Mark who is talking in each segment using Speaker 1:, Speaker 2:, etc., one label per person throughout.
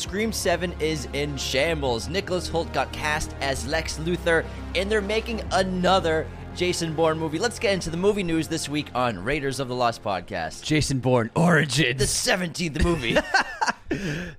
Speaker 1: Scream 7 is in shambles. Nicholas Hoult got cast as Lex Luthor, and they're making another Jason Bourne movie. Let's get into the movie news this week on Raiders of the Lost podcast.
Speaker 2: Jason Bourne Origins.
Speaker 1: The 17th movie.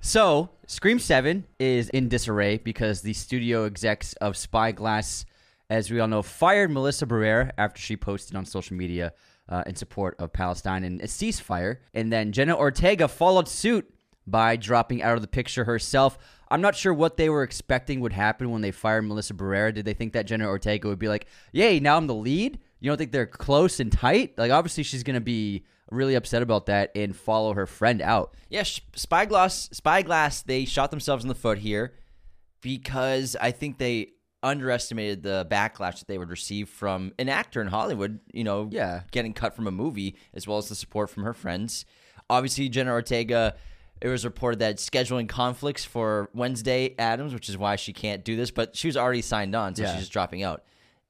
Speaker 2: So, Scream 7 is in disarray because the studio execs of Spyglass, as we all know, fired Melissa Barrera after she posted on social media uh, in support of Palestine and a ceasefire. And then Jenna Ortega followed suit by dropping out of the picture herself. I'm not sure what they were expecting would happen when they fired Melissa Barrera. Did they think that Jenna Ortega would be like, yay, now I'm the lead? You don't think they're close and tight? Like, obviously, she's going to be really upset about that and follow her friend out.
Speaker 1: yeah, Spyglass, Spyglass, they shot themselves in the foot here because I think they underestimated the backlash that they would receive from an actor in Hollywood, you know,
Speaker 2: Yeah.
Speaker 1: getting cut from a movie, as well as the support from her friends. Obviously, Jenna Ortega, it was reported that scheduling conflicts for Wednesday Addams, which is why she can't do this, but she was already signed on, so
Speaker 2: Yeah.
Speaker 1: she's just dropping out.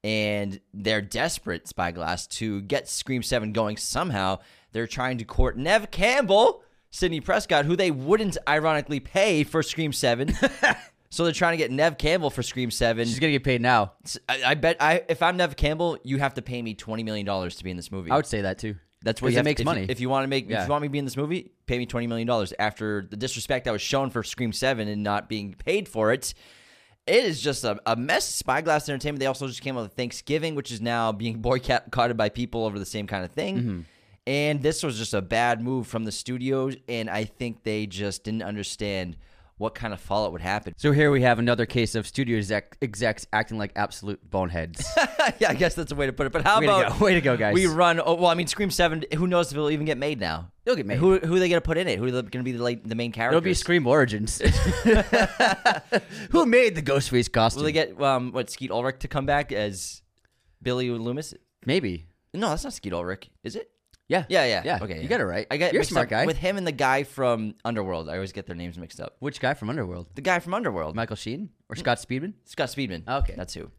Speaker 1: And they're desperate, Spyglass, to get Scream 7 going somehow. They're trying to court Nev Campbell, Sidney Prescott, who they wouldn't ironically pay for Scream 7. so they're trying to get Nev Campbell for Scream 7.
Speaker 2: She's going to get paid now.
Speaker 1: I, I bet I if I'm Nev Campbell, you have to pay me $20 million to be in this movie.
Speaker 2: I would say that too.
Speaker 1: That's what you
Speaker 2: it makes
Speaker 1: if you-
Speaker 2: money.
Speaker 1: if you want to make, if you want me to be in this movie, pay me twenty million dollars. After the disrespect that was shown for Scream Seven and not being paid for it, it is just a, a mess. Spyglass Entertainment. They also just came out with Thanksgiving, which is now being boycotted by people over the same kind of thing.
Speaker 2: Mm-hmm.
Speaker 1: And this was just a bad move from the studios, and I think they just didn't understand what kind of fallout would happen.
Speaker 2: So here we have another case of studio exec- execs acting like absolute boneheads.
Speaker 1: yeah, I guess that's a way to put it. But how
Speaker 2: Way to
Speaker 1: about
Speaker 2: go. Way to go, guys.
Speaker 1: We run. Oh, well, I mean, Scream Seven. Who knows if it'll even get made now?
Speaker 2: It'll get made.
Speaker 1: Who who are they gonna put in it? Who are they going to be the like, the main characters?
Speaker 2: It'll be Scream Origins. Who made the Ghostface costume?
Speaker 1: Will they get um what Skeet Ulrich to come back as Billy Loomis?
Speaker 2: Maybe.
Speaker 1: No, that's not Skeet Ulrich, is it?
Speaker 2: Yeah.
Speaker 1: Yeah, yeah,
Speaker 2: Yeah.
Speaker 1: Okay,
Speaker 2: You
Speaker 1: yeah.
Speaker 2: got it right.
Speaker 1: I got
Speaker 2: You're a smart
Speaker 1: up
Speaker 2: guy.
Speaker 1: with him and the guy from Underworld. I always get their names mixed up.
Speaker 2: Which guy from Underworld?
Speaker 1: The guy from Underworld,
Speaker 2: Michael Sheen or Scott Speedman?
Speaker 1: Scott Speedman.
Speaker 2: Okay.
Speaker 1: that's who.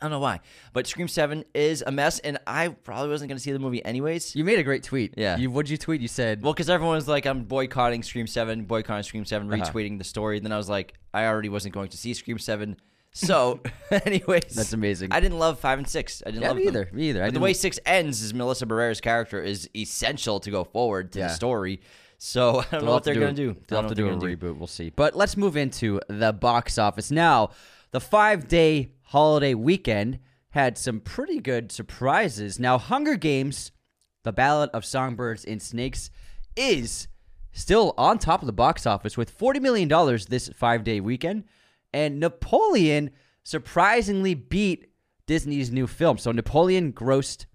Speaker 1: I don't know why, but Scream Seven is a mess, and I probably wasn't going to see the movie anyways.
Speaker 2: You made a great tweet.
Speaker 1: Yeah.
Speaker 2: You what'd you tweet? You said
Speaker 1: Well, because everyone was like, I'm boycotting Scream 7, boycotting Scream 7,
Speaker 2: Uh-huh.
Speaker 1: retweeting the story. Then I was like, I already wasn't going to see Scream 7. So, anyways.
Speaker 2: That's amazing.
Speaker 1: I didn't love 5 and 6. I didn't
Speaker 2: Yeah,
Speaker 1: love
Speaker 2: me
Speaker 1: them.
Speaker 2: either. Me either. I
Speaker 1: But the
Speaker 2: didn't-
Speaker 1: way 6 ends is Melissa Barrera's character is essential to go forward to
Speaker 2: Yeah.
Speaker 1: the story. So, I don't know what they're
Speaker 2: to
Speaker 1: do.
Speaker 2: They'll have to do a
Speaker 1: what they're gonna
Speaker 2: reboot. We'll see. But let's move into the box office now. The five day holiday weekend had some pretty good surprises. Now, Hunger Games, The Ballad of Songbirds and Snakes, is still on top of the box office with $40 million this five day weekend. And Napoleon surprisingly beat Disney's new film. So Napoleon grossed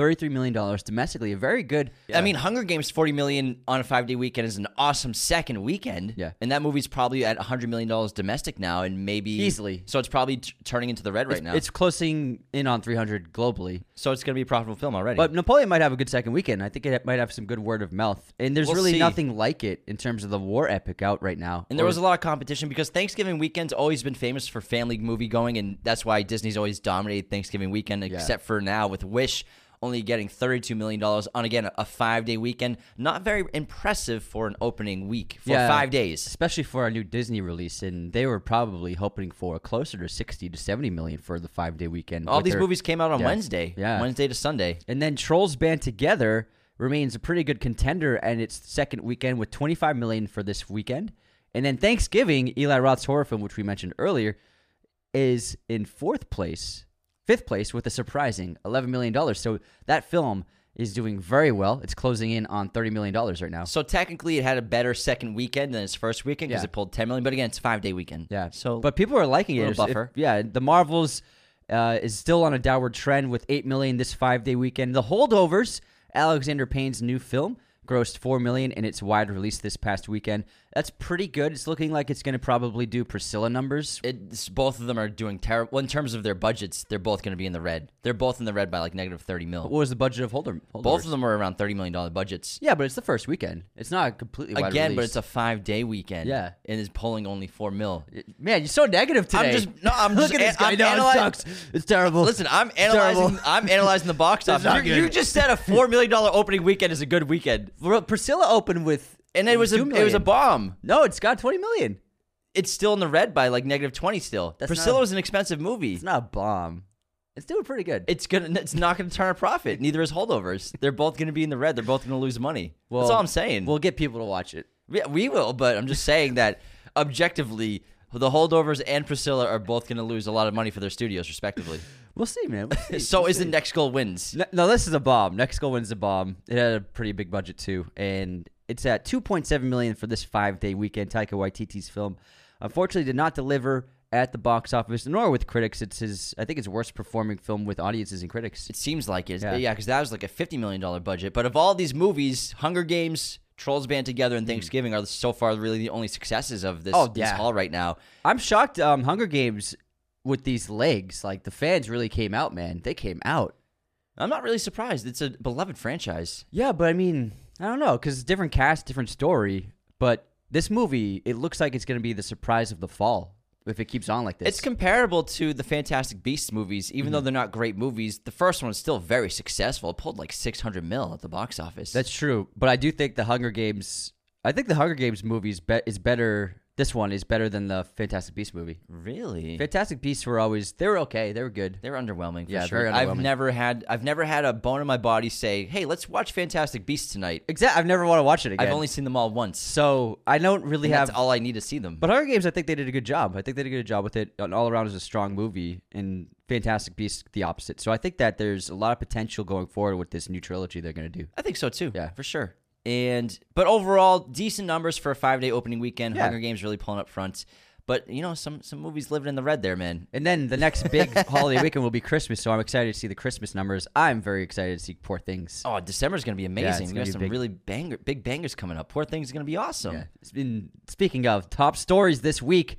Speaker 2: $33 million domestically. A very good.
Speaker 1: I uh, mean, Hunger Games 40 million on a five day weekend is an awesome second weekend.
Speaker 2: Yeah.
Speaker 1: And that movie's probably at 100 million dollars domestic now and maybe
Speaker 2: Easily.
Speaker 1: So it's probably t- turning into the red right now.
Speaker 2: It's closing in on 300 globally.
Speaker 1: so it's going to be a profitable film already.
Speaker 2: But Napoleon might have a good second weekend. I think it might have some good word of mouth. And there's
Speaker 1: We'll
Speaker 2: really
Speaker 1: see.
Speaker 2: nothing like it in terms of the war epic out right now.
Speaker 1: And there
Speaker 2: Or-
Speaker 1: was a lot of competition because Thanksgiving weekend's always been famous for family movie going, and that's why Disney's always dominated Thanksgiving weekend, except for now with Wish only getting $32 million on, again, a five day weekend. Not very impressive for an opening week, for
Speaker 2: Yeah.
Speaker 1: five days.
Speaker 2: especially for a new Disney release, and they were probably hoping for closer to 60 to 70 million for the five day weekend.
Speaker 1: All these
Speaker 2: their-
Speaker 1: movies came out on
Speaker 2: Yeah.
Speaker 1: Wednesday.
Speaker 2: Yeah.
Speaker 1: Wednesday to Sunday.
Speaker 2: And then Trolls Band Together remains a pretty good contender and its second weekend with 25 million for this weekend. And then Thanksgiving, Eli Roth's horror film, which we mentioned earlier, is in fourth place, fifth place with a surprising 11 million dollars. So that film is doing very well. It's closing in on 30 million dollars right now.
Speaker 1: So technically, it had a better second weekend than its first weekend because
Speaker 2: Yeah.
Speaker 1: it pulled 10 million. But again, it's a five day weekend.
Speaker 2: Yeah.
Speaker 1: So,
Speaker 2: but people are liking it.
Speaker 1: Buffer.
Speaker 2: yeah, the Marvels uh, is still on a downward trend with eight million this five day weekend. The Holdovers, Alexander Payne's new film, grossed four million in its wide release this past weekend. That's pretty good. It's looking like it's going to probably do Priscilla numbers.
Speaker 1: it's, both of them are doing terrible. Well, in terms of their budgets, they're both going to be in the red. They're both in the red by like negative 30 mil.
Speaker 2: What was the budget of Holder? Holdovers?
Speaker 1: Both of them are around $30 million budgets.
Speaker 2: Yeah, but it's the first weekend. It's not a completely wide
Speaker 1: Again, but
Speaker 2: release.
Speaker 1: it's a five day weekend.
Speaker 2: Yeah.
Speaker 1: And is pulling only four mil.
Speaker 2: man. You're so negative today.
Speaker 1: I'm just no. I'm
Speaker 2: Look
Speaker 1: just
Speaker 2: at this guy.
Speaker 1: I'm
Speaker 2: No, it sucks. It's terrible.
Speaker 1: Listen, I'm analyzing.
Speaker 2: terrible.
Speaker 1: I'm analyzing the box office. You, you just said a four million dollar opening weekend is a good weekend.
Speaker 2: Priscilla opened with
Speaker 1: and it was a
Speaker 2: two
Speaker 1: it was a bomb.
Speaker 2: No, it's got 20 million.
Speaker 1: It's still in the red by like negative twenty. Still,
Speaker 2: That's
Speaker 1: Priscilla
Speaker 2: not-
Speaker 1: was an expensive movie.
Speaker 2: It's not a bomb. It's doing pretty good.
Speaker 1: It's gonna. It's not gonna turn a profit. Neither is holdovers. They're both gonna be in the red. They're both gonna lose money. That's all I'm saying.
Speaker 2: We'll get people to watch it.
Speaker 1: Yeah, we will, but I'm just saying that objectively, the holdovers and Priscilla are both going to lose a lot of money for their studios, respectively.
Speaker 2: We'll see, man. We'll see.
Speaker 1: so
Speaker 2: We'll
Speaker 1: is the next goal wins.
Speaker 2: No, no, this is a bomb. Next goal wins the bomb. It had a pretty big budget too, and it's at 2.7 million for this five-day weekend. Taika Waititi's film, unfortunately, did not deliver at the box office, nor with critics. It's his, I think, it's worst performing film with audiences and critics.
Speaker 1: It seems like it.
Speaker 2: Yeah.
Speaker 1: Yeah, because that was like a $50 million budget. But of all these movies, Hunger Games, Trolls Band Together, and Thanksgiving are so far really the only successes of this,
Speaker 2: Hmm. Oh,
Speaker 1: this hall right now.
Speaker 2: I'm shocked. Um, Hunger Games with these legs, like the fans really came out, man. They came out.
Speaker 1: I'm not really surprised. It's a beloved franchise.
Speaker 2: Yeah, but I mean, I don't know, because it's different cast, different story. But this movie, it looks like it's going to be the surprise of the fall if it keeps on like this.
Speaker 1: It's comparable to the Fantastic Beasts movies, even
Speaker 2: Mm-hmm.
Speaker 1: though they're not great movies. The first one is still very successful. It pulled like 600 mil at the box office.
Speaker 2: That's true, but I do think the Hunger Games. I think the Hunger Games movie is, be- is better. This one is better than the Fantastic Beasts movie.
Speaker 1: really
Speaker 2: Fantastic Beasts were always they were okay, they were good.
Speaker 1: They were underwhelming. For
Speaker 2: Yeah,
Speaker 1: sure.
Speaker 2: very
Speaker 1: I've
Speaker 2: underwhelming.
Speaker 1: never had I've never had a bone in my body say, "Hey, let's watch Fantastic Beasts tonight."
Speaker 2: Exactly. I've never want to watch it again.
Speaker 1: I've only seen them all once.
Speaker 2: so I don't really
Speaker 1: And
Speaker 2: have.
Speaker 1: that's all I need to see them.
Speaker 2: But Hunger Games, I think they did a good job. I think they did a good job with it. And all around is a strong movie, and Fantastic Beasts the opposite. So I think that there's a lot of potential going forward with this new trilogy they're going to do.
Speaker 1: I think so too.
Speaker 2: Yeah.
Speaker 1: for sure. And but overall, decent numbers for a five day opening weekend.
Speaker 2: Yeah.
Speaker 1: Hunger Games really pulling up front. But you know, some some movies living in the red there, man.
Speaker 2: And then the next big holiday weekend will be Christmas, so I'm excited to see the Christmas numbers. I'm very excited to see Poor Things.
Speaker 1: Oh, December's gonna be amazing. we
Speaker 2: gonna
Speaker 1: got some
Speaker 2: big.
Speaker 1: really banger, big bangers coming up. Poor things is gonna be awesome.
Speaker 2: Yeah. It's been speaking of top stories this week.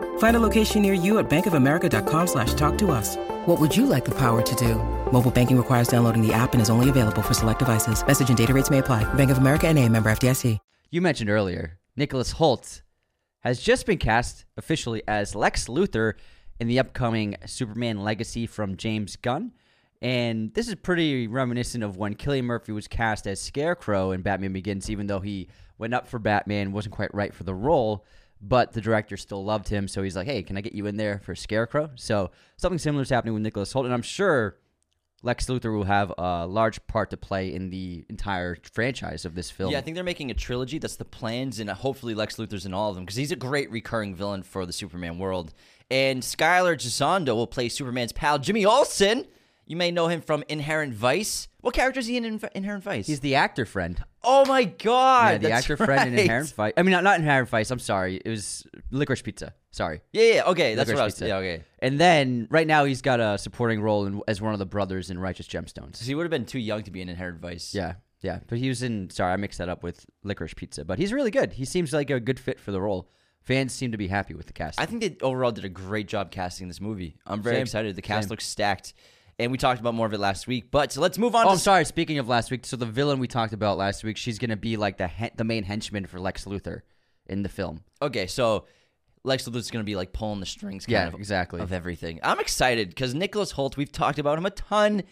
Speaker 3: Find a location near you at bankofamerica.com slash talk to us. What would you like the power to do? Mobile banking requires downloading the app and is only available for select devices. Message and data rates may apply. Bank of America and a member FDIC.
Speaker 2: You mentioned earlier, Nicholas Hoult has just been cast officially as Lex Luthor in the upcoming Superman Legacy from James Gunn. And this is pretty reminiscent of when Cillian Murphy was cast as Scarecrow in Batman Begins, even though he went up for Batman, wasn't quite right for the role, but the director still loved him. So he's like, hey, can I get you in there for Scarecrow? So something similar is happening with Nicholas Hoult. And I'm sure Lex Luthor will have a large part to play in the entire franchise of this film.
Speaker 1: Yeah, I think they're making a trilogy. That's the plans, and hopefully Lex Luthor's in all of them because he's a great recurring villain for the Superman world. And Skylar Gisondo will play Superman's pal Jimmy Olsen. You may know him from Inherent Vice. What character is he in Inherent Vice?
Speaker 2: He's the actor friend.
Speaker 1: Oh my god,
Speaker 2: yeah, the actor friend in
Speaker 1: right.
Speaker 2: Inherent Vice. I mean, not, not Inherent Vice. I'm sorry. It was Licorice Pizza. Sorry.
Speaker 1: Yeah, yeah, okay, that's
Speaker 2: Licorice
Speaker 1: what I was.
Speaker 2: Pizza.
Speaker 1: Yeah, okay.
Speaker 2: And then right now he's got a supporting role in, as one of the brothers in Righteous Gemstones.
Speaker 1: So he would have been too young to be in Inherent Vice.
Speaker 2: Yeah, yeah. But he was in. Sorry, I mixed that up with Licorice Pizza. But he's really good. He seems like a good fit for the role. Fans seem to be happy with the cast.
Speaker 1: I think they overall did a great job casting this movie. I'm very
Speaker 2: Same.
Speaker 1: excited. The cast
Speaker 2: Same.
Speaker 1: looks stacked, and we talked about more of it last week. But let's move on.
Speaker 2: Oh,
Speaker 1: to
Speaker 2: I'm sorry. Speaking of last week, so the villain we talked about last week, she's gonna be like the he- the main henchman for Lex Luthor in the film.
Speaker 1: Okay, so Lex Luthor's going to be like pulling the strings kind
Speaker 2: Yeah,
Speaker 1: of
Speaker 2: exactly.
Speaker 1: of everything. I'm excited because Nicholas Hoult, we've talked about him a ton,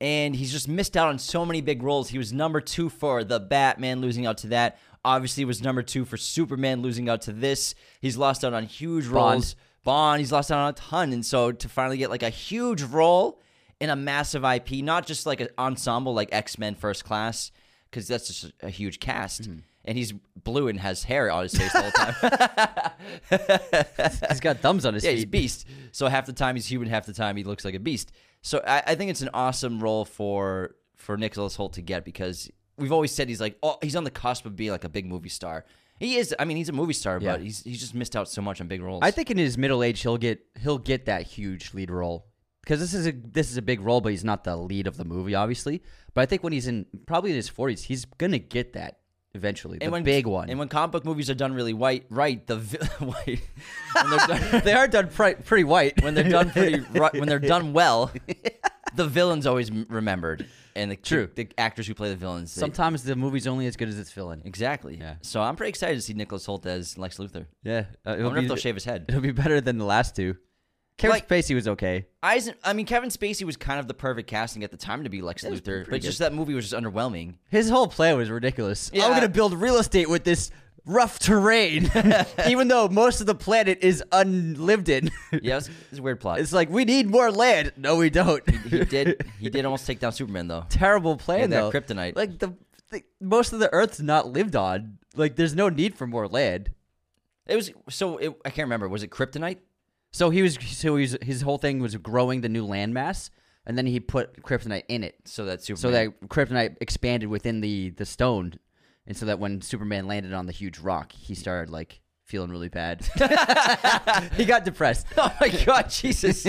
Speaker 1: and he's just missed out on so many big roles. He was number two for the Batman, losing out to that. Obviously, was number two for Superman, losing out to this. He's lost out on huge
Speaker 2: Bond.
Speaker 1: roles. Bond, he's lost out on a ton, and so to finally get like a huge role in a massive IP, not just like an ensemble like X Men First Class, because that's just a huge cast.
Speaker 2: Mm-hmm.
Speaker 1: And he's blue and has hair on his face the whole time.
Speaker 2: He's got thumbs on his
Speaker 1: Yeah,
Speaker 2: feet.
Speaker 1: he's beast. So half the time he's human, half the time he looks like a beast. So I, I think it's an awesome role for for Nicholas Hoult to get because we've always said he's like oh he's on the cusp of being like a big movie star. He is. I mean, he's a movie star,
Speaker 2: Yeah.
Speaker 1: but he's he's just missed out so much on big roles.
Speaker 2: I think in his middle age he'll get he'll get that huge lead role because this is a this is a big role, but he's not the lead of the movie, obviously. But I think when he's in probably in his forties, he's gonna get that eventually, the
Speaker 1: when
Speaker 2: big one.
Speaker 1: And when comic book movies are done really white, right, the vi- white done,
Speaker 2: they are done pri- pretty white
Speaker 1: when they're done pretty ri- when they're done well, the villain's always remembered, and the
Speaker 2: True.
Speaker 1: the, actors who play the villains. they-
Speaker 2: Sometimes the movie's only as good as its villain.
Speaker 1: exactly.
Speaker 2: Yeah.
Speaker 1: So I'm pretty excited to see Nicholas Hoult as Lex Luthor.
Speaker 2: Yeah, uh,
Speaker 1: I wonder
Speaker 2: be,
Speaker 1: if they'll shave his head.
Speaker 2: It'll be better than the last two. Kevin
Speaker 1: Like-
Speaker 2: Spacey was okay.
Speaker 1: Eisen, I mean, Kevin Spacey was kind of the perfect casting at the time to be Lex Luthor, but just that movie was just underwhelming.
Speaker 2: His whole plan was ridiculous.
Speaker 1: Yeah.
Speaker 2: I'm gonna build real estate with this rough terrain, even though most of the planet is unlived in.
Speaker 1: Yeah, it's, it's a weird plot.
Speaker 2: It's like we need more land. No, we don't.
Speaker 1: he did he did almost take down Superman though.
Speaker 2: Terrible plan
Speaker 1: that
Speaker 2: though.
Speaker 1: kryptonite.
Speaker 2: Like the, the most of the Earth's not lived on. Like there's no need for more land.
Speaker 1: It was so it, I can't remember. Was it Kryptonite?
Speaker 2: So he was. So he was, his whole thing was growing the new landmass, and then he put kryptonite in it.
Speaker 1: So that Superman.
Speaker 2: So that kryptonite expanded within the the stone, and so that when Superman landed on the huge rock, he started like feeling really bad. he got depressed.
Speaker 1: Oh my god, Jesus.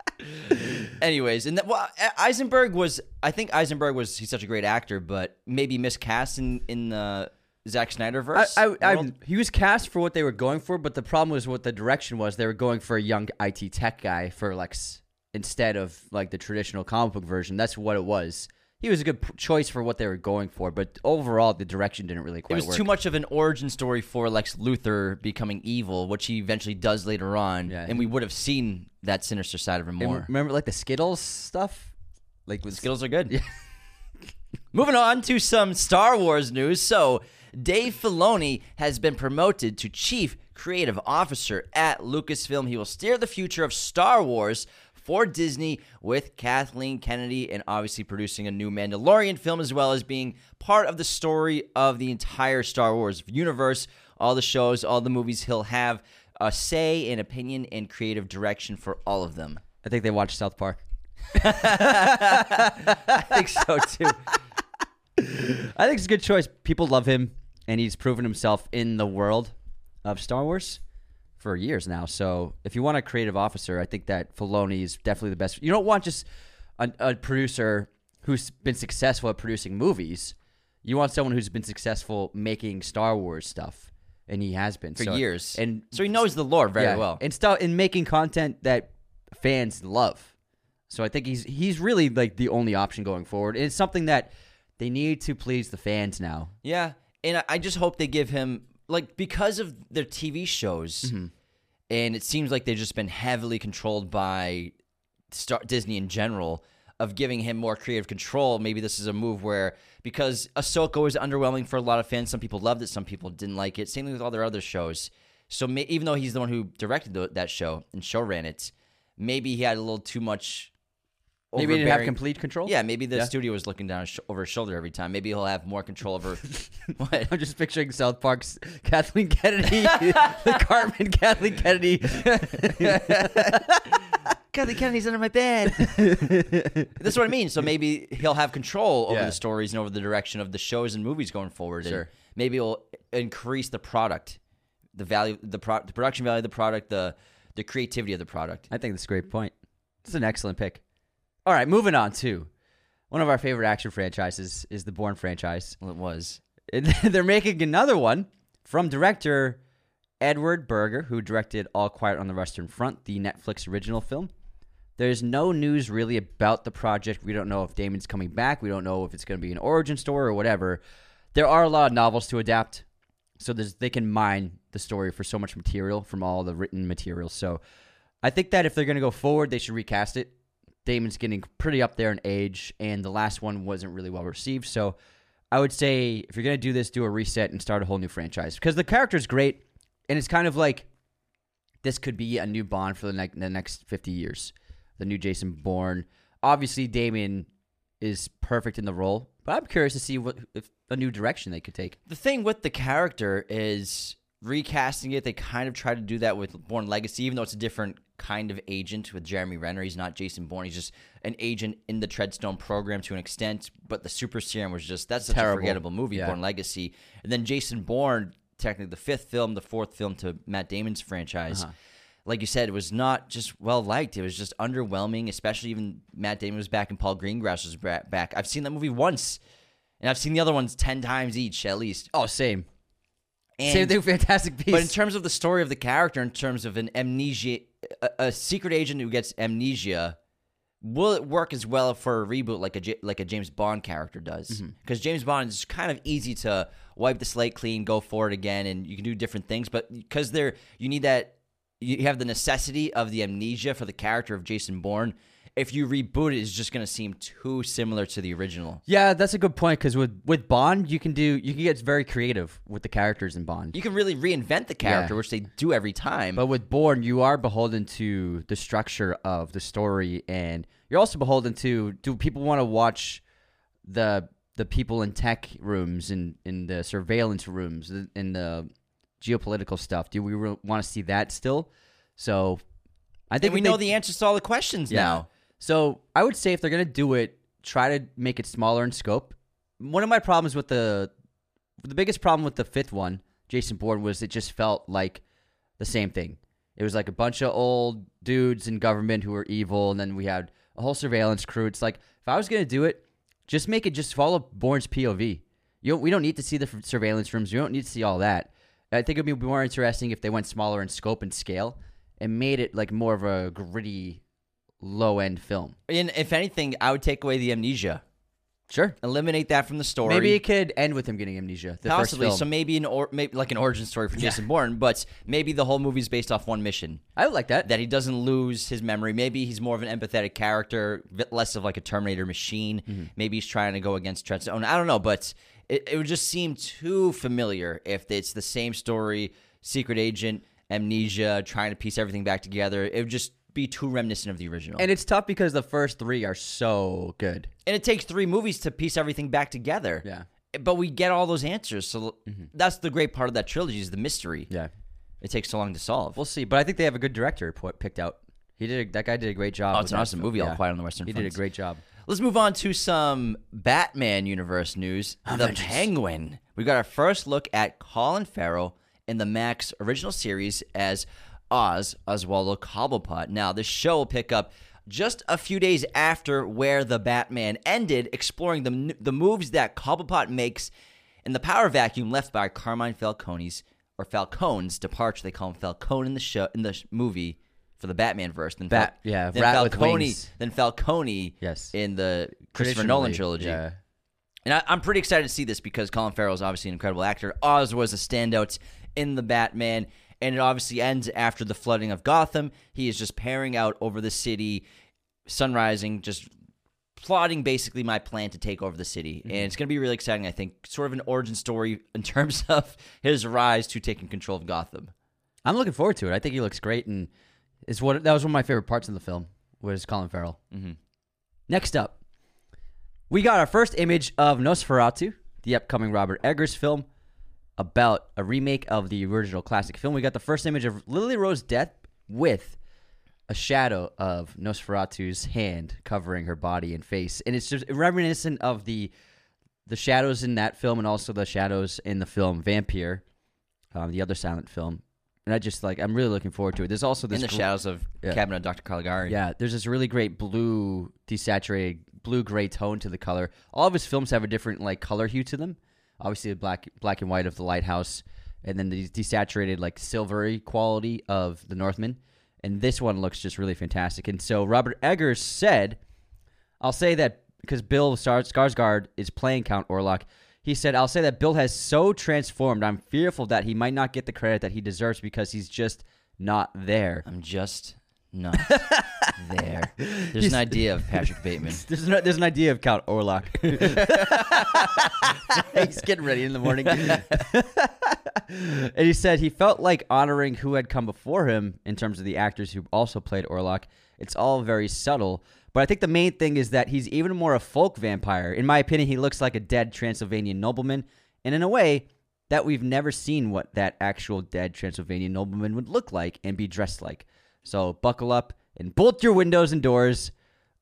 Speaker 1: Anyways, and that, well, Eisenberg was. I think Eisenberg was. He's such a great actor, but maybe miscast in in the Zack Snyder
Speaker 2: I,
Speaker 1: verse.
Speaker 2: I, I, he was cast for what they were going for, but the problem was what the direction was. They were going for a young IT tech guy for like s- instead of like the traditional comic book version. That's what it was. He was a good p- choice for what they were going for, but overall the direction didn't really quite.
Speaker 1: it was
Speaker 2: work.
Speaker 1: too much of an origin story for Lex Luthor becoming evil, which he eventually does later on,
Speaker 2: Yeah.
Speaker 1: and we would have seen that sinister side of him
Speaker 2: And
Speaker 1: more.
Speaker 2: Remember like the Skittles stuff? Like with
Speaker 1: Skills are good. Moving on to some Star Wars news. So, Dave Filoni has been promoted to Chief Creative Officer at Lucasfilm. He will steer the future of Star Wars for Disney with Kathleen Kennedy and obviously producing a new Mandalorian film as well as being part of the story of the entire Star Wars universe. All the shows, all the movies, he'll have a say and opinion and creative direction for all of them.
Speaker 2: I think they watched South Park.
Speaker 1: I think so too.
Speaker 2: I think it's a good choice. People love him, and he's proven himself in the world of Star Wars for years now. So, if you want a creative officer, I think that Filoni is definitely the best. You don't want just a, a producer who's been successful at producing movies. You want someone who's been successful making Star Wars stuff, and he has been
Speaker 1: for
Speaker 2: So-
Speaker 1: years.
Speaker 2: And
Speaker 1: so he knows the lore very
Speaker 2: yeah,
Speaker 1: well.
Speaker 2: and stuff in making content that fans love. So I think he's he's really like the only option going forward. And it's something that they need to please the fans now.
Speaker 1: yeah, and I- just hope they give him like because of their TV shows,
Speaker 2: Mm-hmm.
Speaker 1: and it seems like they've just been heavily controlled by Star- Disney in general. Of giving him more creative control, maybe this is a move where because Ahsoka was underwhelming for a lot of fans, some people loved it, some people didn't like it. Same thing with all their other shows. So may- even though he's the one who directed the, that show and show ran it, maybe he had a little too much.
Speaker 2: Maybe he didn't have complete control.
Speaker 1: Yeah, maybe the
Speaker 2: Yeah.
Speaker 1: studio was looking down sh- over his shoulder every time. Maybe he'll have more control over. what?
Speaker 2: I'm just picturing South Park's Kathleen Kennedy, the Cartman Kathleen Kennedy.
Speaker 1: Kathleen Kennedy's under my bed. That's what I mean. So maybe he'll have control over
Speaker 2: Yeah.
Speaker 1: the stories and over the direction of the shows and movies going forward. and
Speaker 2: Sure.
Speaker 1: maybe it'll increase the product, the value, the, pro- the production value of the product, the the creativity of the product.
Speaker 2: I think that's a great point. It's an excellent pick. All right, moving on to one of our favorite action franchises is the Bourne franchise.
Speaker 1: Well, it was.
Speaker 2: They're making another one from director Edward Berger, who directed All Quiet on the Western Front, the Netflix original film. There's no news really about the project. We don't know if Damon's coming back. We don't know if it's going to be an origin story or whatever. There are a lot of novels to adapt, so there's, they can mine the story for so much material from all the written material. So I think that if they're going to go forward, they should recast it. Damon's getting pretty up there in age, and the last one wasn't really well received. So I would say if you're going to do this, do a reset and start a whole new franchise because the character's great, and it's kind of like this could be a new Bond for the, ne- the next 50 years. The new Jason Bourne. Obviously, Damon is perfect in the role, but I'm curious to see what if a new direction they could take.
Speaker 1: The thing with the character is recasting it, they kind of try to do that with Bourne Legacy, even though it's a different kind of agent with Jeremy Renner. He's not Jason Bourne. He's just an agent in the Treadstone program to an extent. But the Super Serum was just that's such
Speaker 2: Terrible.
Speaker 1: a forgettable movie,
Speaker 2: Yeah.
Speaker 1: Bourne Legacy. And then Jason Bourne, technically the fifth film, the fourth film to Matt Damon's franchise.
Speaker 2: Uh-huh.
Speaker 1: Like you said, it was not just well liked. It was just underwhelming, especially even Matt Damon was back and Paul Greengrass was back. I've seen that movie once, and I've seen the other ones 10 times each at least.
Speaker 2: Oh, same.
Speaker 1: And,
Speaker 2: same thing Fantastic Beasts.
Speaker 1: But in terms of the story of the character, in terms of an amnesia, a, a secret agent who gets amnesia, will it work as well for a reboot like a like a James Bond character does?
Speaker 2: Mm-hmm.
Speaker 1: Because James Bond is kind of easy to wipe the slate clean, go for it again, and you can do different things. But because there, you need that, you have the necessity of the amnesia for the character of Jason Bourne. If you reboot it, it's just going to seem too similar to the original.
Speaker 2: yeah, that's a good point because with with Bond, you can do you can get very creative with the characters in Bond.
Speaker 1: You can really reinvent the character,
Speaker 2: Yeah.
Speaker 1: which they do every time.
Speaker 2: But with Bourne, you are beholden to the structure of the story, and you're also beholden to do people want to watch the the people in tech rooms and in the surveillance rooms in the geopolitical stuff? Do we re- want to see that still? So I think
Speaker 1: we
Speaker 2: if
Speaker 1: know the answers to all the questions
Speaker 2: Yeah.
Speaker 1: now.
Speaker 2: So I would say if they're gonna do it, try to make it smaller in scope. One of my problems with the the biggest problem with the fifth one, Jason Bourne, was it just felt like the same thing. It was like a bunch of old dudes in government who were evil, and then we had a whole surveillance crew. It's like if I was gonna do it, just make it just follow Bourne's POV. You don't, we don't need to see the surveillance rooms. We don't need to see all that. I think it'd be more interesting if they went smaller in scope and scale and made it like more of a gritty, low end film.
Speaker 1: And if anything, I would take away the amnesia.
Speaker 2: Sure.
Speaker 1: Eliminate that from the story.
Speaker 2: Maybe it could end with him getting amnesia. The
Speaker 1: Possibly. So maybe an or maybe like an origin story for Jason Bourne, but maybe the whole movie's based off one mission.
Speaker 2: I would like that.
Speaker 1: That he doesn't lose his memory. Maybe he's more of an empathetic character, less of like a Terminator machine.
Speaker 2: Mm-hmm.
Speaker 1: Maybe he's trying to go against Treadstone. I don't know, but it, it would just seem too familiar if it's the same story, secret agent, amnesia, trying to piece everything back together. It would just be too reminiscent of the original.
Speaker 2: and it's tough because the first three are so good.
Speaker 1: and it takes three movies to piece everything back together.
Speaker 2: Yeah.
Speaker 1: But we get all those answers. So mm-hmm. that's the great part of that trilogy is the mystery.
Speaker 2: Yeah.
Speaker 1: It takes so long to solve.
Speaker 2: We'll see. But I think they have a good director picked out. He did. A, that guy did a great job.
Speaker 1: Oh, it's an awesome
Speaker 2: film.
Speaker 1: movie, All
Speaker 2: Yeah.
Speaker 1: Quiet on the Western front.
Speaker 2: He
Speaker 1: Front.
Speaker 2: did a great job.
Speaker 1: Let's move on to some Batman universe news. The Penguin. We got our first look at Colin Farrell in the Max original series as Oz Oswaldo Cobblepot. Now, this show will pick up just a few days after where the Batman ended, exploring the the moves that Cobblepot makes in the power vacuum left by Carmine Falcone's or Falcone's departure. They call him Falcone in the show in the movie for the Batman verse. Then
Speaker 2: Bat- yeah,
Speaker 1: then Falcone, then Falcone
Speaker 2: Yes.
Speaker 1: in the Christopher Nolan trilogy.
Speaker 2: Yeah.
Speaker 1: And I, I'm pretty excited to see this because Colin Farrell is obviously an incredible actor. Oz was a standout in the Batman, and it obviously ends after the flooding of Gotham. He is just pairing out over the city, sunrising, just plotting basically my plan to take over the city. And it's going to be really exciting, I think. Sort of an origin story in terms of his rise to taking control of Gotham.
Speaker 2: I'm looking forward to it. I think he looks great, and it's what that was one of my favorite parts of the film was Colin Farrell. Mm-hmm. Next up, we got our first image of Nosferatu, the upcoming Robert Eggers film about a remake of the original classic film. We got the first image of Lily Rose Depp with a shadow of Nosferatu's hand covering her body and face, and it's just reminiscent of the the shadows in that film and also the shadows in the film Vampyr, um, the other silent film. And I just like I'm really looking forward to it. There's also this
Speaker 1: in the
Speaker 2: gr-
Speaker 1: shadows of
Speaker 2: Yeah.
Speaker 1: Cabinet of Dr. Caligari.
Speaker 2: yeah, there's this really great blue desaturated blue gray tone to the color. All of his films have a different like color hue to them. Obviously, the black black and white of the Lighthouse, and then the desaturated like silvery quality of the Northman. And this one looks just really fantastic. And so Robert Eggers said, "I'll say that because Bill Skarsgård is playing Count Orlok." He said, "I'll say that Bill has so transformed. I'm fearful that he might not get the credit that he deserves because he's just not there."
Speaker 1: I'm just not there. There's an idea of Patrick Bateman.
Speaker 2: There's an, there's an idea of Count Orlok. He's getting ready in the morning. and he said he felt like honoring who had come before him in terms of the actors who also played Orlok. It's all very subtle. But I think the main thing is that he's even more a folk vampire. In my opinion, he looks like a dead Transylvanian nobleman. And in a way, that we've never seen what that actual dead Transylvanian nobleman would look like and be dressed like. So buckle up and bolt your windows and doors.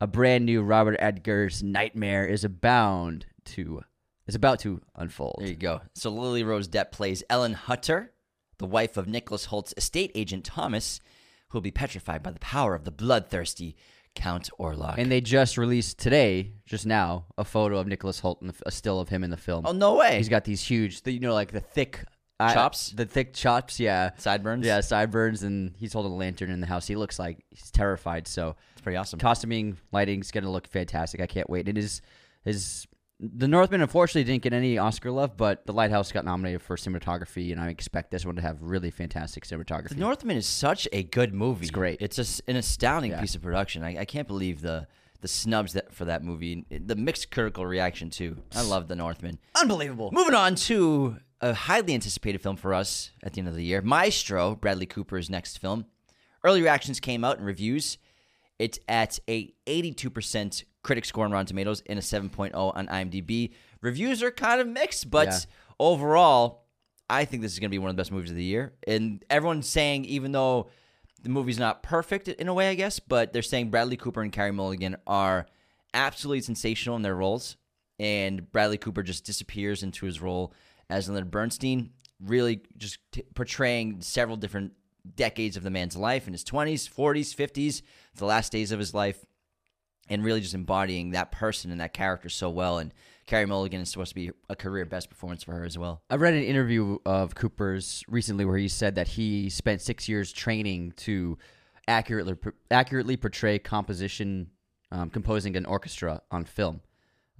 Speaker 2: A brand new Robert Eggers' nightmare is abound to is about to unfold.
Speaker 1: There you go. So Lily Rose Depp plays Ellen Hutter, the wife of Nicholas Hoult's estate agent Thomas, who will be petrified by the power of the bloodthirsty Count Orlok.
Speaker 2: And they just released today, just now, a photo of Nicholas Hoult, and a still of him in the film.
Speaker 1: oh no way!
Speaker 2: He's got these huge, the- you know, like the thick I-
Speaker 1: Chops?
Speaker 2: the thick chops, yeah,
Speaker 1: Sideburns?
Speaker 2: yeah, sideburns, and he's holding a lantern in the house. He looks like he's terrified. So
Speaker 1: It's pretty awesome.
Speaker 2: costuming, lighting's gonna look fantastic. I can't wait. It is his. The Northman unfortunately didn't get any Oscar love, but The Lighthouse got nominated for cinematography, and I expect this one to have really fantastic cinematography.
Speaker 1: The Northman is such a good movie. It's
Speaker 2: great.
Speaker 1: It's just an astounding
Speaker 2: Yeah.
Speaker 1: piece of production. I, I can't believe the the snubs that for that movie. The mixed critical reaction too. I love The Northman.
Speaker 2: Unbelievable.
Speaker 1: Moving on to a highly anticipated film for us at the end of the year, Maestro, Bradley Cooper's next film. Early reactions came out in reviews. It's at a 82% critic score on Rotten Tomatoes and a 7.0 on IMDb. Reviews are kind of mixed, but
Speaker 2: Yeah.
Speaker 1: overall, I think this is going to be one of the best movies of the year. And everyone's saying, even though the movie's not perfect in a way, I guess, but they're saying Bradley Cooper and Carey Mulligan are absolutely sensational in their roles. And Bradley Cooper just disappears into his role as Leonard Bernstein, really just t- portraying several different decades of the man's life in his 20s, 40s, 50s, the last days of his life, and really just embodying that person and that character so well. And Carey Mulligan is supposed to be a career best performance for her as well.
Speaker 2: I read an interview of Cooper's recently where he said that he spent six years training to accurately accurately portray composition, um, composing an orchestra on film,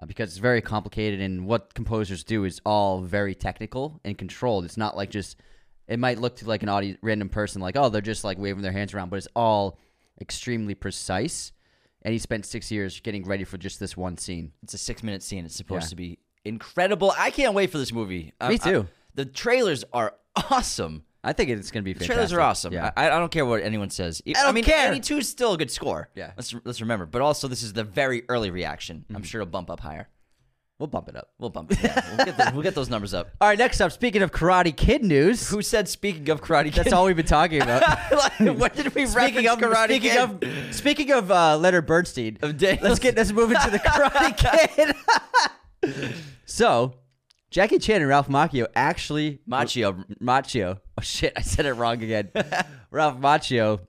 Speaker 2: uh, because it's very complicated. And what composers do is all very technical and controlled. It's not like just it might look to like an audience, random person like oh they're just like waving their hands around, but it's all extremely precise. And he spent six years getting ready for just this one scene.
Speaker 1: It's a six minute scene. It's supposed
Speaker 2: Yeah.
Speaker 1: to be incredible. I can't wait for this movie.
Speaker 2: Me
Speaker 1: I-
Speaker 2: too.
Speaker 1: the trailers are awesome.
Speaker 2: I think it's going to be
Speaker 1: The
Speaker 2: fantastic.
Speaker 1: trailers are awesome.
Speaker 2: Yeah.
Speaker 1: I, I don't care what anyone says. I,
Speaker 2: don't
Speaker 1: mean,
Speaker 2: care.
Speaker 1: 82 is still a good score.
Speaker 2: Yeah.
Speaker 1: Let's let's remember. But also, this is the very early reaction.
Speaker 2: Mm-hmm.
Speaker 1: I'm sure it'll bump up higher.
Speaker 2: we'll bump it up.
Speaker 1: We'll bump it. Yeah, we'll, get the, we'll get those numbers up.
Speaker 2: All right, next up, speaking of Karate Kid news,
Speaker 1: Who said speaking of Karate Kid?
Speaker 2: that's all we've been talking about.
Speaker 1: like, when did we write?
Speaker 2: speaking of
Speaker 1: Karate
Speaker 2: speaking
Speaker 1: Kid?
Speaker 2: of speaking of uh, Leonard Bernstein,
Speaker 1: Of
Speaker 2: let's get let's move into the Karate Kid. so, Jackie Chan and Ralph Macchio actually
Speaker 1: Macchio
Speaker 2: Macchio. Oh shit, I said it wrong again. Ralph Macchio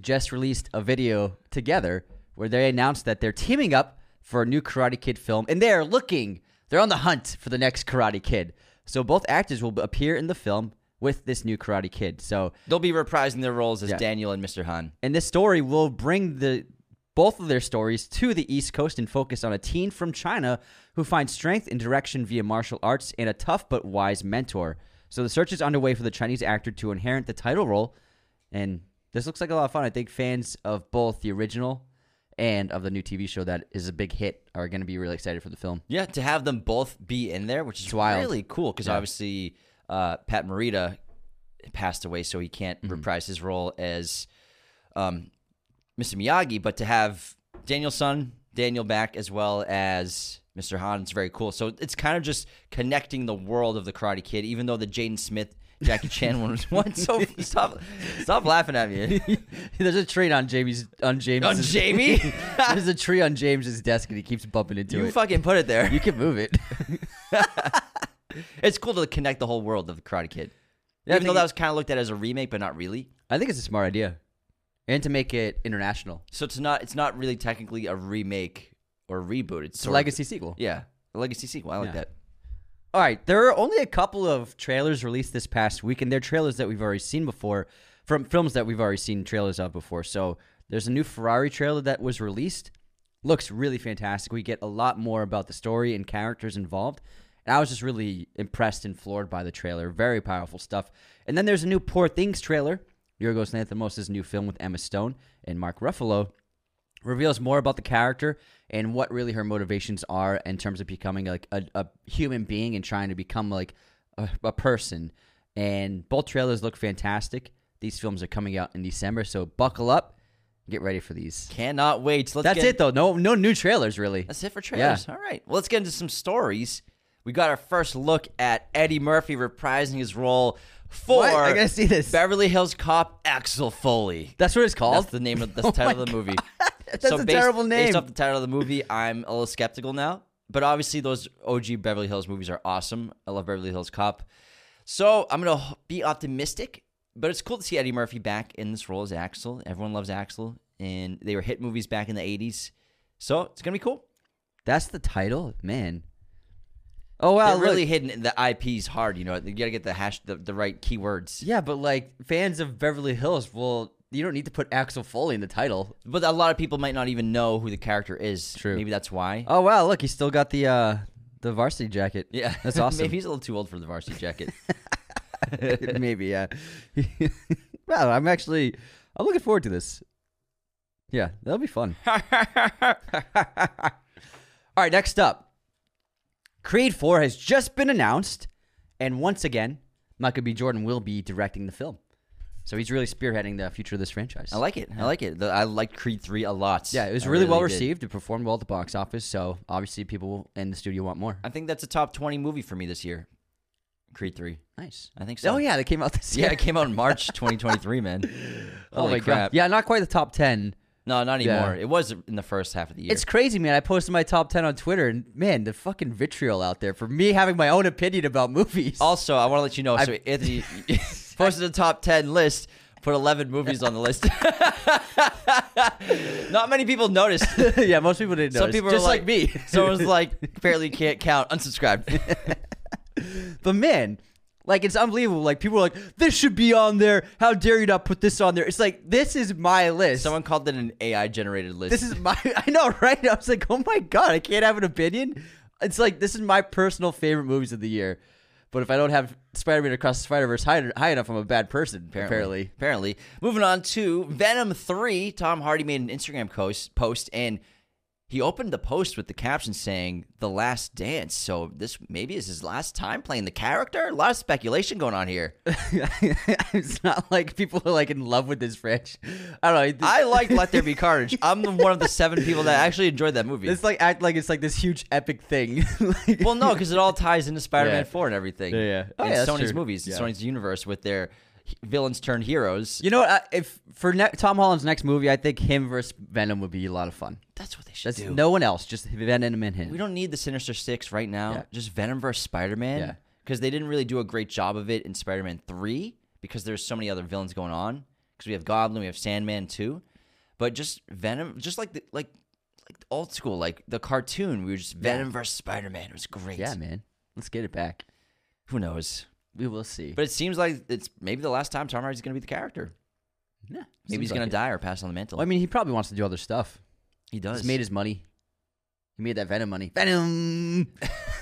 Speaker 2: just released a video together where they announced that they're teaming up for a new Karate Kid film and they're looking, they're on the hunt for the next Karate Kid. So both actors will appear in the film with this new Karate Kid. So,
Speaker 1: They'll be reprising their roles as
Speaker 2: Yeah.
Speaker 1: Daniel and Mr. Han.
Speaker 2: and this story will bring the both of their stories to the East Coast and focus on a teen from China who finds strength and direction via martial arts and a tough but wise mentor. So the search is underway for the Chinese actor to inherit the title role, and this looks like a lot of fun. I think fans of both the original and of the new TV show that is a big hit are going to be really excited for the film.
Speaker 1: Yeah, to have them both be in there, which is
Speaker 2: wild.
Speaker 1: really cool because
Speaker 2: Yeah.
Speaker 1: obviously uh, Pat Morita passed away, so he can't
Speaker 2: Mm-hmm.
Speaker 1: reprise his role as um, Mr. Miyagi. But to have Daniel's son, Daniel, back as well as Mr. Han, it's very cool. So it's kind of just connecting the world of the Karate Kid, even though the Jaden Smith. Jackie Chan one was one. So stop, stop laughing at me.
Speaker 2: There's a tree on Jamie's on James
Speaker 1: On Jamie?
Speaker 2: There's a tree on James's desk, and he keeps bumping into
Speaker 1: You
Speaker 2: it.
Speaker 1: You fucking put it there.
Speaker 2: you can move it.
Speaker 1: It's cool to connect the whole world of the Karate Kid.
Speaker 2: Yeah,
Speaker 1: Even though that was kind of looked at as a remake, but not really.
Speaker 2: I think it's a smart idea, and to make it international.
Speaker 1: So it's not it's not really technically a remake or reboot. It's
Speaker 2: It's a
Speaker 1: of-
Speaker 2: legacy sequel.
Speaker 1: yeah, a legacy sequel. I like
Speaker 2: Yeah.
Speaker 1: that.
Speaker 2: All right, there are only a couple of trailers released this past week, and they're trailers that we've already seen before from films that we've already seen trailers of before. So there's a new Ferrari trailer that was released. Looks really fantastic. We get a lot more about the story and characters involved. And I was just really impressed and floored by the trailer. Very powerful stuff. And then there's a new Poor Things trailer. Yorgos Lanthimos' new film with Emma Stone and Mark Ruffalo reveals more about the character and what really her motivations are in terms of becoming like a, a human being and trying to become like a, a person. And both trailers look fantastic. These films are coming out in December, so buckle up, get ready for these.
Speaker 1: Cannot wait. So
Speaker 2: That's
Speaker 1: get,
Speaker 2: it though. No, no new trailers really.
Speaker 1: That's it for trailers. All right. Well, let's get into some stories. we got our first look at Eddie Murphy reprising his role for
Speaker 2: What? I gotta see this.
Speaker 1: Beverly Hills Cop Axel Foley.
Speaker 2: That's what it's called.
Speaker 1: That's the name of that's oh the
Speaker 2: Oh
Speaker 1: title of the movie.
Speaker 2: That's a
Speaker 1: based,
Speaker 2: terrible name.
Speaker 1: Based off the title of the movie, I'm a little skeptical now. But obviously, those OG Beverly Hills movies are awesome. I love Beverly Hills Cop. So I'm gonna be optimistic, but it's cool to see Eddie Murphy back in this role as Axel. Everyone loves Axel, and they were hit movies back in the '80s. So it's gonna be cool.
Speaker 2: That's the title, man. Oh wow,
Speaker 1: They're
Speaker 2: look.
Speaker 1: really hitting the IPs hard. You know, you gotta get the hash, the, the right keywords.
Speaker 2: Yeah, but like fans of Beverly Hills, well, you don't need to put Axel Foley in the title.
Speaker 1: But a lot of people might not even know who the character is.
Speaker 2: True.
Speaker 1: Maybe that's why.
Speaker 2: Oh wow, look, he's still got the uh the varsity jacket.
Speaker 1: yeah,
Speaker 2: that's awesome.
Speaker 1: Maybe he's a little too old for the varsity jacket.
Speaker 2: Maybe, yeah. well, I'm actually I'm looking forward to this. Yeah, that'll be fun. All right, next up. Creed 4 has just been announced, and once again, Michael B. Jordan will be directing the film. So he's really spearheading the future of this franchise.
Speaker 1: I like it. I like it. The- I liked Creed three a lot.
Speaker 2: Yeah, it was
Speaker 1: I
Speaker 2: really, well
Speaker 1: did.
Speaker 2: received. It performed well at the box office, so obviously people in the studio want more.
Speaker 1: I think that's a top twenty movie for me this year. Creed three.
Speaker 2: Nice.
Speaker 1: I think so.
Speaker 2: Oh yeah, they came out this year.
Speaker 1: Yeah, it came out in March 2023, man.
Speaker 2: oh
Speaker 1: Holy
Speaker 2: my
Speaker 1: crap.
Speaker 2: god. Yeah, not quite the top 10.
Speaker 1: No, not
Speaker 2: Yeah.
Speaker 1: anymore. It was in the first half of the year.
Speaker 2: It's crazy, man. I posted my top 10 on Twitter, and man, the fucking vitriol out there for me having my own opinion about movies.
Speaker 1: also, I want to let you know. So Anthony posted a top 10 list. Put 11 movies on the list. Not many people noticed.
Speaker 2: yeah, most people didn't.
Speaker 1: Some people
Speaker 2: just
Speaker 1: are
Speaker 2: like, me.
Speaker 1: Someone's like, apparently can't count. Unsubscribed.
Speaker 2: but man, like it's unbelievable. Like people are like, this should be on there. How dare you not put this on there? It's like this is my list.
Speaker 1: Someone called it an AI generated list.
Speaker 2: this is my. I know, right? I was like, oh my god, I can't have an opinion. It's like this is my personal favorite movies of the year. But if I don't have Spider-Man across the Spider-Verse high, high enough, I'm a bad person. Apparently.
Speaker 1: Apparently. Moving on to Venom 3. Tom Hardy made an Instagram post, post and he opened the post with the caption saying "The Last Dance." So this maybe is his last time playing the character. A lot of speculation going on here.
Speaker 2: it's not like people are like in love with this franchise. I don't know.
Speaker 1: I like Let There Be Carnage. I'm one of the seven people that actually enjoyed that movie.
Speaker 2: It's like act like it's like this huge epic thing. like,
Speaker 1: well, no, because it all ties into Spider-Man
Speaker 2: Yeah.
Speaker 1: 4 and everything.
Speaker 2: Yeah, yeah. Oh,
Speaker 1: and
Speaker 2: yeah,
Speaker 1: Sony's
Speaker 2: true.
Speaker 1: movies,
Speaker 2: Yeah.
Speaker 1: Sony's universe with their villains turned heroes.
Speaker 2: you know what? I, if for ne- Tom Holland's next movie, I think him versus Venom would be a lot of fun.
Speaker 1: That's what they should
Speaker 2: That's
Speaker 1: do.
Speaker 2: no one else, just Venom and him.
Speaker 1: We don't need the Sinister Six right now.
Speaker 2: Yeah.
Speaker 1: Just Venom versus Spider Man.
Speaker 2: Yeah.
Speaker 1: Because they didn't really do a great job of it in Spider Man 3 because there's so many other villains going on. Because we have Goblin, we have Sandman too. But just Venom, just like the, like old school, like the cartoon, we were just Venom versus Spider Man. It was great.
Speaker 2: yeah, man. Let's get it back.
Speaker 1: Who knows?
Speaker 2: We will see.
Speaker 1: But it seems like it's maybe the last time Tom Hardy's going to be the character.
Speaker 2: yeah,
Speaker 1: Maybe he's
Speaker 2: like
Speaker 1: going to die or pass on the mantle.
Speaker 2: Well, I mean, he probably wants to do other stuff.
Speaker 1: he does.
Speaker 2: He's made his money. He made that Venom money. Venom.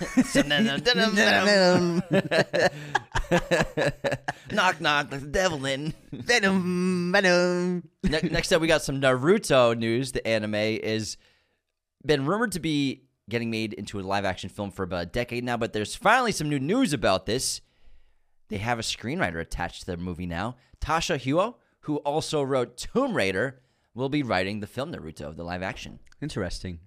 Speaker 1: Venom. knock knock, the devil in.
Speaker 2: Venom. Venom.
Speaker 1: Ne- next up, we got some Naruto news. The anime is been rumored to be getting made into a live action film for about a decade now, but there's finally some new news about this. They have a screenwriter attached to their movie now. Tasha Huo, who also wrote Tomb Raider, will be writing the film Naruto, of the live action.
Speaker 2: Interesting.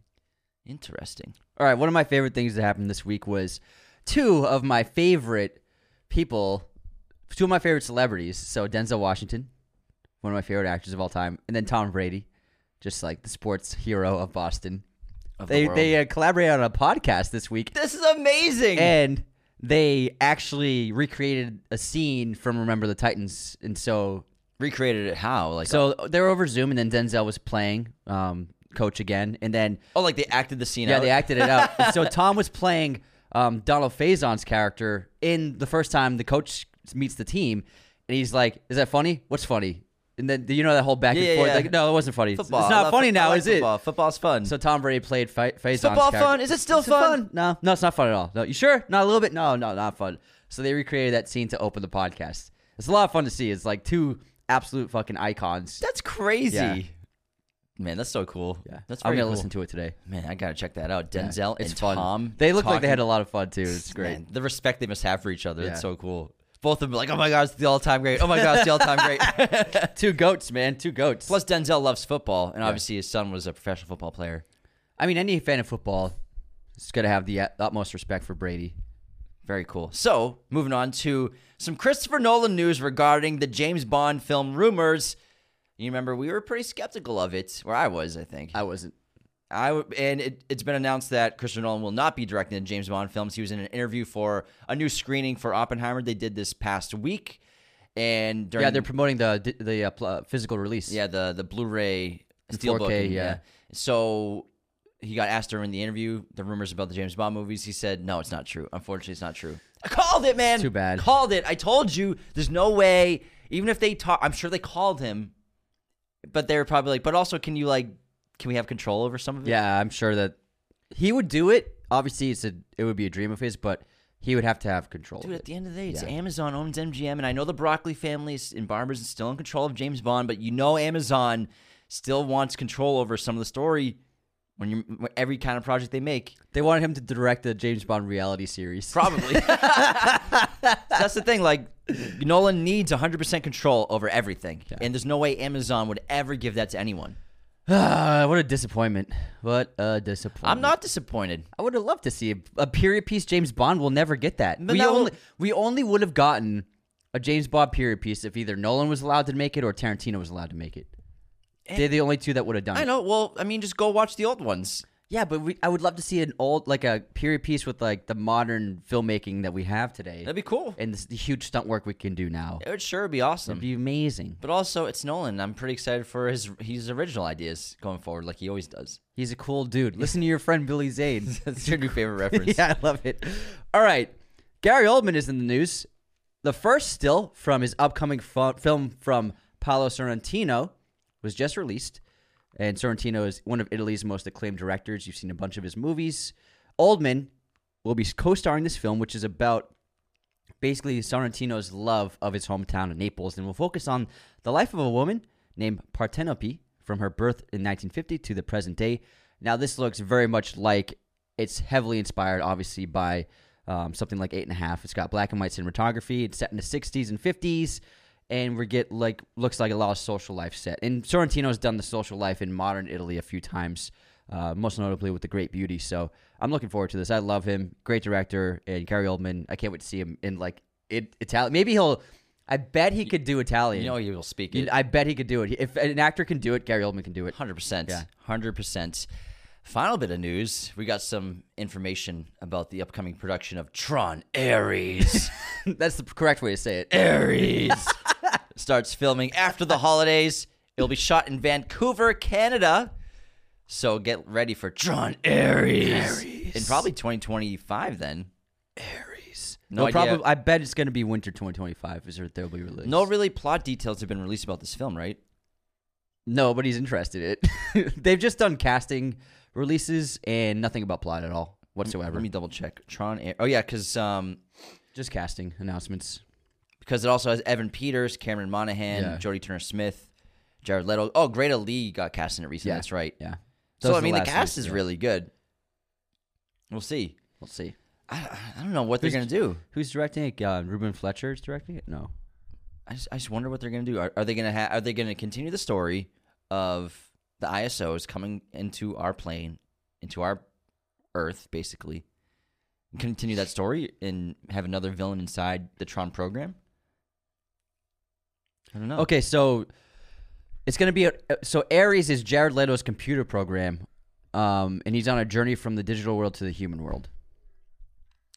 Speaker 1: Interesting.
Speaker 2: All right, one of my favorite things that happened this week was two of my favorite people, two of my favorite celebrities. So Denzel Washington, one of my favorite actors of all time, and then Tom Brady, just like the sports hero of Boston.
Speaker 1: Of
Speaker 2: They
Speaker 1: world.
Speaker 2: they uh, collaborated on a podcast this week,
Speaker 1: This is amazing.
Speaker 2: and they actually recreated a scene from Remember the Titans, and so
Speaker 1: Recreated it how? Like
Speaker 2: so they were over Zoom, and then Denzel was playing um, coach again, and then
Speaker 1: oh, like they acted the scene out.
Speaker 2: Yeah,
Speaker 1: out.
Speaker 2: they acted it out. And so Tom was playing um, Donald Faison's character in the first time the coach meets the team, and he's like, "Is that funny? What's funny?" And then you know that whole back
Speaker 1: Yeah,
Speaker 2: and
Speaker 1: yeah,
Speaker 2: forth?
Speaker 1: yeah.
Speaker 2: Like, no, it wasn't funny. It's-
Speaker 1: Football.
Speaker 2: It's not funny now,
Speaker 1: like
Speaker 2: is
Speaker 1: football.
Speaker 2: it?
Speaker 1: Football's fun.
Speaker 2: So Tom Brady played Fa- Faison's
Speaker 1: football
Speaker 2: character.
Speaker 1: fun? Is it still
Speaker 2: Is
Speaker 1: fun?
Speaker 2: No, no, it's not fun at all. No, you sure? Not a little bit? No, no, not fun. So they recreated that scene to open the podcast. It's a lot of fun to see. It's like two absolute fucking icons.
Speaker 1: That's crazy.
Speaker 2: Yeah.
Speaker 1: Man, that's so cool.
Speaker 2: yeah,
Speaker 1: That's
Speaker 2: I'm gonna
Speaker 1: cool.
Speaker 2: listen to it today.
Speaker 1: Man, I gotta check that out.
Speaker 2: Yeah,
Speaker 1: Denzel
Speaker 2: it's
Speaker 1: and
Speaker 2: fun.
Speaker 1: Tom.
Speaker 2: They look like they had a lot of fun too. It's great.
Speaker 1: Man, the respect they must have for each other.
Speaker 2: Yeah.
Speaker 1: It's so cool. Both of them like, oh my god, it's the all-time great. Oh my god, it's the all-time great.
Speaker 2: Two goats, man. Two goats.
Speaker 1: Plus, Denzel loves football, and obviously his son was a professional football player.
Speaker 2: I mean, any fan of football is going to have the utmost respect for Brady.
Speaker 1: Very cool. So, moving on to some Christopher Nolan news regarding the James Bond film rumors. You remember we were pretty skeptical of it, where I was, I think.
Speaker 2: I wasn't.
Speaker 1: I w- and it, it's been announced that Christopher Nolan will not be directing the James Bond films. He was in an interview for a new screening for Oppenheimer. They did this past week, and during
Speaker 2: Yeah, they're promoting the the uh, uh, physical release.
Speaker 1: yeah the the Blu-ray steelbook.
Speaker 2: 4K,
Speaker 1: and-
Speaker 2: yeah.
Speaker 1: So he got asked during the interview the rumors about the James Bond movies. He said, "No, it's not true. Unfortunately, it's not true." I called it, man.
Speaker 2: Too bad.
Speaker 1: Called it. I told you. There's no way. Even if they talk, I'm sure they called him, but they were probably like, "But also, can you like, can we have control over some of it?"
Speaker 2: Yeah, I'm sure that he would do it. Obviously, it's a it would be a dream of his, but he would have to have control.
Speaker 1: Dude, at the end of the day, it's
Speaker 2: Yeah.
Speaker 1: Amazon owns MGM, and I know the Broccoli family is- and Barbara's is still in control of James Bond, but you know Amazon still wants control over some of the story when you every kind of project they make.
Speaker 2: They wanted him to direct the James Bond reality series.
Speaker 1: Probably. That's the thing. Like Nolan needs 100% control over everything, and there's no way Amazon would ever give that to anyone.
Speaker 2: What a disappointment! What a disappointment!
Speaker 1: I'm not disappointed.
Speaker 2: I would have loved to see a, a period piece. James Bond will never get that.
Speaker 1: But
Speaker 2: we
Speaker 1: that will-
Speaker 2: only we only would have gotten a James Bond period piece if either Nolan was allowed to make it or Tarantino was allowed to make it. They're the only two that would have done
Speaker 1: I
Speaker 2: it.
Speaker 1: know. Well, I mean, just go watch the old ones.
Speaker 2: Yeah, but we, I would love to see an old like a period piece with like the modern filmmaking that we have today,
Speaker 1: That'd be cool.
Speaker 2: and this, the huge stunt work we can do now.
Speaker 1: It would sure be awesome.
Speaker 2: It'd be amazing.
Speaker 1: But also, it's Nolan. I'm pretty excited for his his original ideas going forward, like he always does.
Speaker 2: He's a cool dude. Listen to your friend Billy Zane.
Speaker 1: That's your new favorite reference.
Speaker 2: yeah, I love it. All right. Gary Oldman is in the news. The first still from his upcoming film from Paolo Sorrentino was just released. And Sorrentino is one of Italy's most acclaimed directors. You've seen a bunch of his movies. Oldman will be co starring this film, which is about basically Sorrentino's love of his hometown of Naples, and will focus on the life of a woman named Parthenope from her birth in 1950 to the present day. Now, this looks very much like it's heavily inspired, obviously, by um, something like Eight and a Half. It's got black and white cinematography. It's set in the 60s and 50s, and we get like looks like a lot of social life set. And Sorrentino's done the social life in modern Italy a few times. Uh, most notably with the Great Beauty, so I'm looking forward to this. I love him, great director, and Gary Oldman. I can't wait to see him in like it, Italian. Maybe he'll. I bet he could do Italian.
Speaker 1: You know he will speak it.
Speaker 2: I bet he could do it. If an actor can do it, Gary Oldman can do it.
Speaker 1: Hundred percent.
Speaker 2: Yeah.
Speaker 1: Hundred percent. Final bit of news: we got some information about the upcoming production of Tron Ares.
Speaker 2: That's the correct way to say it.
Speaker 1: Ares starts filming after the holidays. It'll be shot in Vancouver, Canada. So get ready for Tron Ares, in probably 2025. Then
Speaker 2: Aries.
Speaker 1: No
Speaker 2: No, probably. I bet it's going to be winter 2025. Is what they'll be released.
Speaker 1: no really plot details have been released about this film, right?
Speaker 2: nobody's interested in it. They've just done casting releases and nothing about plot at all whatsoever.
Speaker 1: Let me double check. Tron. Oh yeah, because um,
Speaker 2: just casting announcements.
Speaker 1: Because it also has Evan Peters, Cameron Monaghan,
Speaker 2: Yeah.
Speaker 1: Jodie Turner Smith, Jared Leto. Oh, Greta Lee got cast in it recently.
Speaker 2: Yeah.
Speaker 1: That's right.
Speaker 2: Yeah.
Speaker 1: So I mean, the cast is really good. We'll see.
Speaker 2: We'll see.
Speaker 1: I, I don't know what they're gonna do.
Speaker 2: Who's directing it? Uh, Ruben Fleischer is directing it. No.
Speaker 1: I just, I just wonder what they're gonna do. Are, are they gonna ha- Are they gonna continue the story of the ISOs coming into our plane, into our Earth, basically, and continue that story and have another villain inside the Tron program? I don't know.
Speaker 2: Okay, so it's gonna be a, so Ares is Jared Leto's computer program, um, and he's on a journey from the digital world to the human world.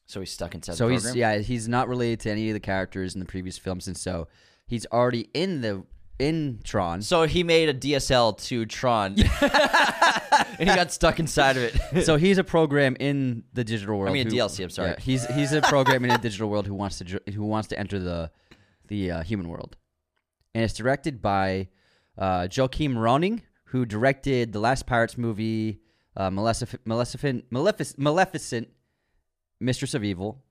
Speaker 1: So he's stuck inside
Speaker 2: so
Speaker 1: the
Speaker 2: he's yeah he's not related to any of the characters in the previous films, and so he's already in the in Tron.
Speaker 1: So he made a DSL to Tron, and he got stuck inside of it.
Speaker 2: so he's a program in the digital world.
Speaker 1: I mean a
Speaker 2: who-
Speaker 1: DLC, I'm sorry.
Speaker 2: yeah, he's he's a program in the digital world who wants to who wants to enter the the uh, human world, and it's directed by uh, Joachim Rønning, who directed the last Pirates movie, uh, Maleficent, Maleficent, Maleficent, Maleficent, Mistress of Evil.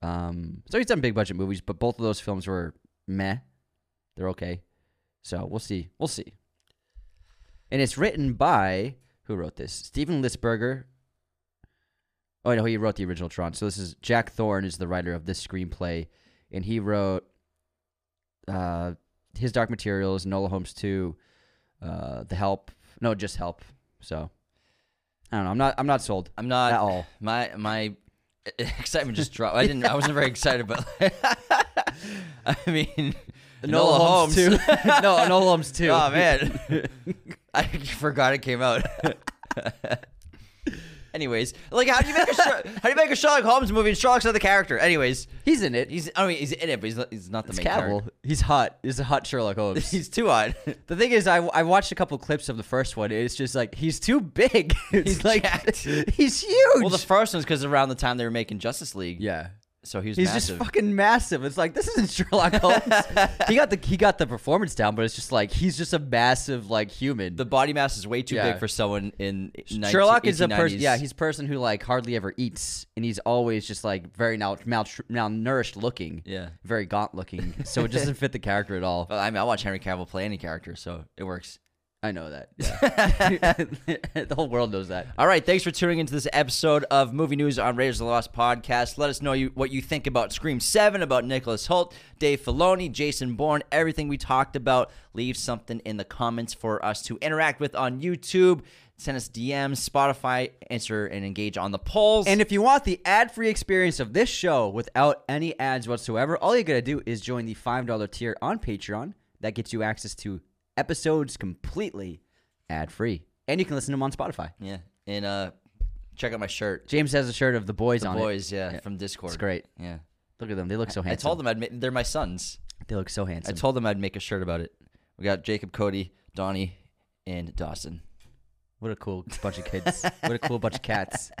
Speaker 2: Um, so he's done big budget movies, but both of those films were meh. They're okay. So we'll see. We'll see. And it's written by who wrote this? Steven Lisberger. Oh no, he wrote the original Tron. So this is Jack Thorne is the writer of this screenplay, and he wrote uh, his Dark Materials, Enola Holmes two, uh, The Help. No, just Help. So I don't know. I'm not. I'm not sold.
Speaker 1: I'm not
Speaker 2: At all.
Speaker 1: My my excitement just dropped. I didn't. I wasn't very excited, but I mean,
Speaker 2: Enola Holmes, too. no, Enola Holmes too.
Speaker 1: Oh man, I forgot it came out. Anyways, like how do you make a how do you make a Sherlock Holmes movie and Sherlock's not the character? Anyways,
Speaker 2: He's in it.
Speaker 1: he's I mean he's in it, but he's not, he's not the
Speaker 2: It's
Speaker 1: main
Speaker 2: Cavill.
Speaker 1: character.
Speaker 2: He's hot. He's a hot Sherlock Holmes.
Speaker 1: He's too hot.
Speaker 2: The thing is, I, I watched a couple clips of the first one. It's just like he's too big. It's
Speaker 1: He's
Speaker 2: like
Speaker 1: jacked.
Speaker 2: he's huge.
Speaker 1: well, the first one's because around the time they were making Justice League.
Speaker 2: yeah,
Speaker 1: So he was
Speaker 2: he's
Speaker 1: massive.
Speaker 2: just fucking massive. It's like this isn't Sherlock Holmes. he got the he got the performance down, but it's just like he's just a massive like human.
Speaker 1: the body mass is way too
Speaker 2: Yeah.
Speaker 1: big for someone in 19,
Speaker 2: Sherlock is a person. Yeah, he's a person who like hardly ever eats, and he's always just like very mal- mal- malnourished looking.
Speaker 1: Yeah.
Speaker 2: very gaunt looking. So it doesn't fit the character at all.
Speaker 1: Well, I mean, I watch Henry Cavill play any character, so it works.
Speaker 2: I know that. Yeah. the whole world knows that.
Speaker 1: All right, thanks for tuning into this episode of Movie News on Raiders of the Lost podcast. Let us know you, what you think about Scream 7, about Nicholas Hoult, Dave Filoni, Jason Bourne, everything we talked about. Leave something in the comments for us to interact with on YouTube. Send us DMs, Spotify, answer and engage on the polls.
Speaker 2: And if you want the ad-free experience of this show without any ads whatsoever, all you gotta do is join the five dollar tier on Patreon. That gets you access to episodes completely ad-free, and you can listen to them on Spotify.
Speaker 1: yeah, and uh, check out my shirt.
Speaker 2: James has a shirt of the boys on.
Speaker 1: The
Speaker 2: on
Speaker 1: boys,
Speaker 2: it.
Speaker 1: yeah, from Discord.
Speaker 2: It's great.
Speaker 1: Yeah.
Speaker 2: Look at them; they look so handsome.
Speaker 1: I told them I'd they're my sons.
Speaker 2: they look so handsome.
Speaker 1: I told them I'd make a shirt about it. We got Jacob, Cody, Donnie, and Dawson.
Speaker 2: what a cool bunch of kids! what a cool bunch of cats!